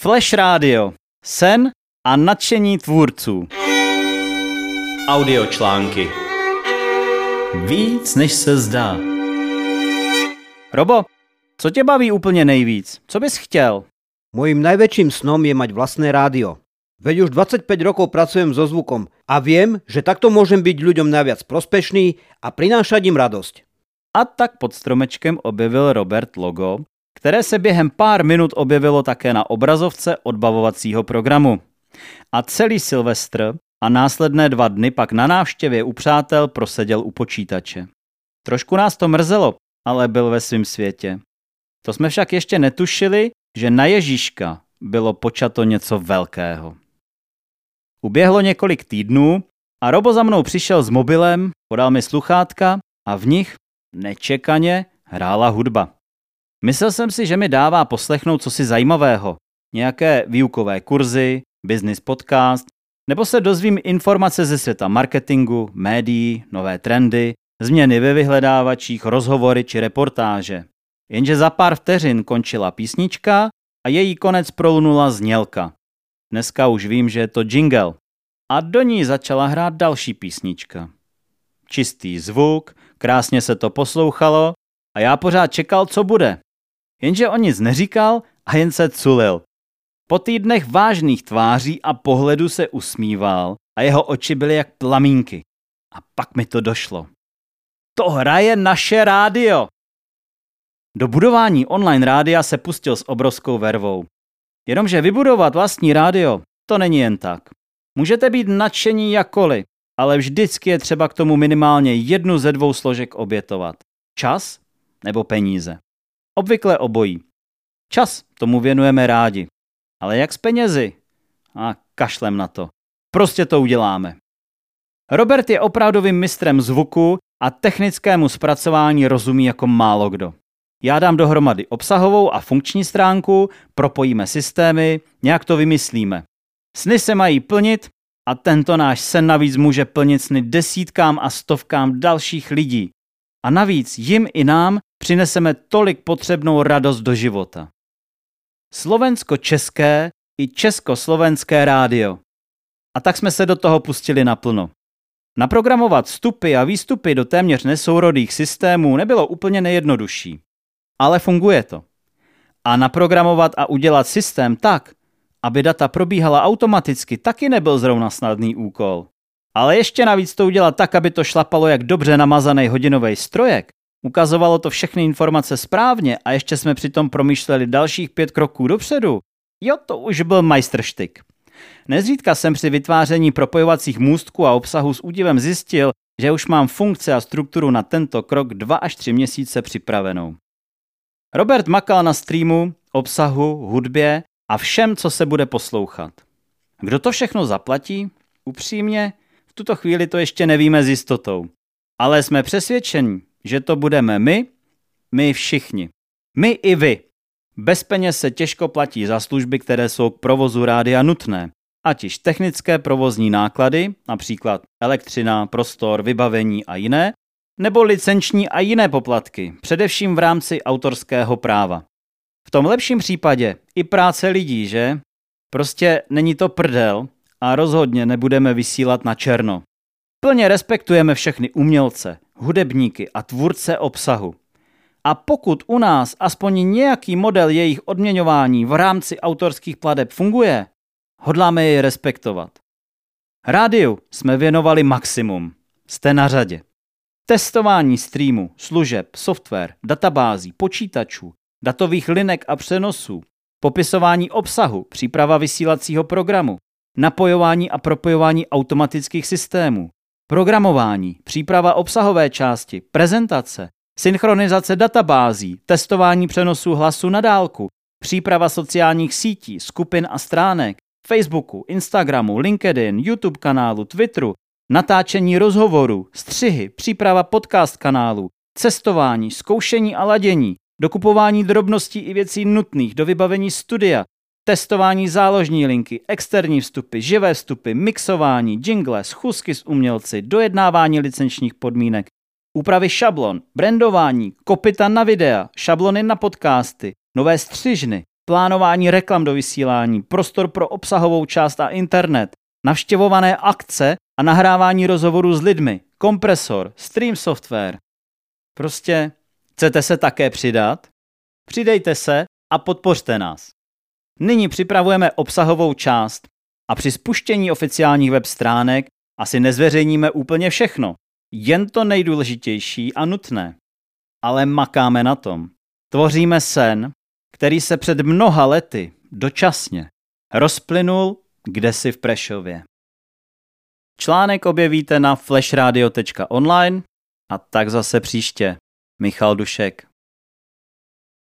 Flash Radio. Sen a nadšení tvůrců. Audiočlánky. Víc, než se zdá. Robo, co tě baví úplně nejvíc? Co bys chtěl? Mojím najväčším snom je mať vlastné rádio. Veď už 25 rokov pracujem so zvukom a viem, že takto môžem byť ľuďom najviac prospešný a prinášať im radosť. A tak pod stromečkem objevil Robert logo, které se během pár minut objevilo také na obrazovce odbavovacího programu. A celý Silvestr a následné dva dny pak na návštěvě u přátel proseděl u počítače. Trošku nás to mrzelo, ale byl ve svém světě. To jsme však ještě netušili, že na Ježíška bylo počato něco velkého. Uběhlo několik týdnů a Robo za mnou přišel s mobilem, podal mi sluchátka a v nich, nečekaně, hrála hudba. Myslel jsem si, že mi dává poslechnout cosi zajímavého. Nějaké výukové kurzy, business podcast, nebo se dozvím informace ze světa marketingu, médií, nové trendy, změny ve vyhledávačích, rozhovory či reportáže. Jenže za pár vteřin končila písnička a její konec prolunula znělka. Dneska už vím, že je to jingle. A do ní začala hrát další písnička. Čistý zvuk, krásně se to poslouchalo a já pořád čekal, co bude. Jenže on nic neříkal a jen se culil. Po týdnech vážných tváří a pohledu se usmíval a jeho oči byly jak plamínky. A pak mi to došlo. To hraje naše rádio. Do budování online rádia se pustil s obrovskou vervou. Jenomže vybudovat vlastní rádio, to není jen tak. Můžete být nadšení jakkoliv, ale vždycky je třeba k tomu minimálně jednu ze dvou složek obětovat. Čas nebo peníze. Obvykle obojí. Čas tomu věnujeme rádi. Ale jak s penězi? A kašlem na to. Prostě to uděláme. Robert je opravdovým mistrem zvuku a technickému zpracování rozumí jako málo kdo. Já dám dohromady obsahovou a funkční stránku, propojíme systémy, nějak to vymyslíme. Sny se mají plnit a tento náš sen navíc může plnit sny desítkám a stovkám dalších lidí. A navíc jim i nám přineseme tolik potřebnou radost do života. Slovensko-české i československé rádio. A tak jsme se do toho pustili naplno. Naprogramovat vstupy a výstupy do téměř nesourodých systémů nebylo úplně nejjednodušší. Ale funguje to. A naprogramovat a udělat systém tak, aby data probíhala automaticky, taky nebyl zrovna snadný úkol. Ale ještě navíc to udělat tak, aby to šlapalo jak dobře namazaný hodinový strojek, ukazovalo to všechny informace správně a ještě jsme přitom promýšleli dalších pět kroků dopředu, jo, to už byl majstrštyk. Nezřídka jsem při vytváření propojovacích můstků a obsahu s údivem zjistil, že už mám funkce a strukturu na tento krok dva až tři měsíce připravenou. Robert makal na streamu, obsahu, hudbě a všem, co se bude poslouchat. Kdo to všechno zaplatí? Upřímně, v tuto chvíli to ještě nevíme s jistotou. Ale jsme přesvědčeni, že to budeme my, my všichni. My i vy. Bez peněz se těžko platí za služby, které jsou k provozu rádia nutné, ať již technické provozní náklady, například elektřina, prostor, vybavení a jiné, nebo licenční a jiné poplatky, především v rámci autorského práva. V tom lepším případě i práce lidí, že? Prostě není to prdel a rozhodně nebudeme vysílat na černo. Plně respektujeme všechny umělce, hudebníky a tvůrce obsahu. A pokud u nás aspoň nějaký model jejich odměňování v rámci autorských pladeb funguje, hodláme jej respektovat. Rádiu jsme věnovali maximum. Jste na řadě. Testování streamu, služeb, software, databází, počítačů, datových linek a přenosů, popisování obsahu, příprava vysílacího programu, napojování a propojování automatických systémů, programování, příprava obsahové části, prezentace, synchronizace databází, testování přenosu hlasu na dálku, příprava sociálních sítí, skupin a stránek, Facebooku, Instagramu, LinkedIn, YouTube kanálu, Twitteru, natáčení rozhovorů, střihy, příprava podcast kanálu, cestování, zkoušení a ladění, dokupování drobností i věcí nutných do vybavení studia, testování záložní linky, externí vstupy, živé vstupy, mixování, jingle, schůzky s umělci, dojednávání licenčních podmínek, úpravy šablon, brandování, kopita na videa, šablony na podcasty, nové střižny, plánování reklam do vysílání, prostor pro obsahovou část a internet, navštěvované akce a nahrávání rozhovorů s lidmi, kompresor, stream software. Prostě chcete se také přidat? Přidejte se a podpořte nás. Nyní připravujeme obsahovou část a při spuštění oficiálních web stránek asi nezveřejníme úplně všechno, jen to nejdůležitější a nutné. Ale makáme na tom. Tvoříme sen, který se před mnoha lety dočasně rozplynul kdesi v Prešově. Článek objevíte na flashradio.online a tak zase příště. Michal Dušek.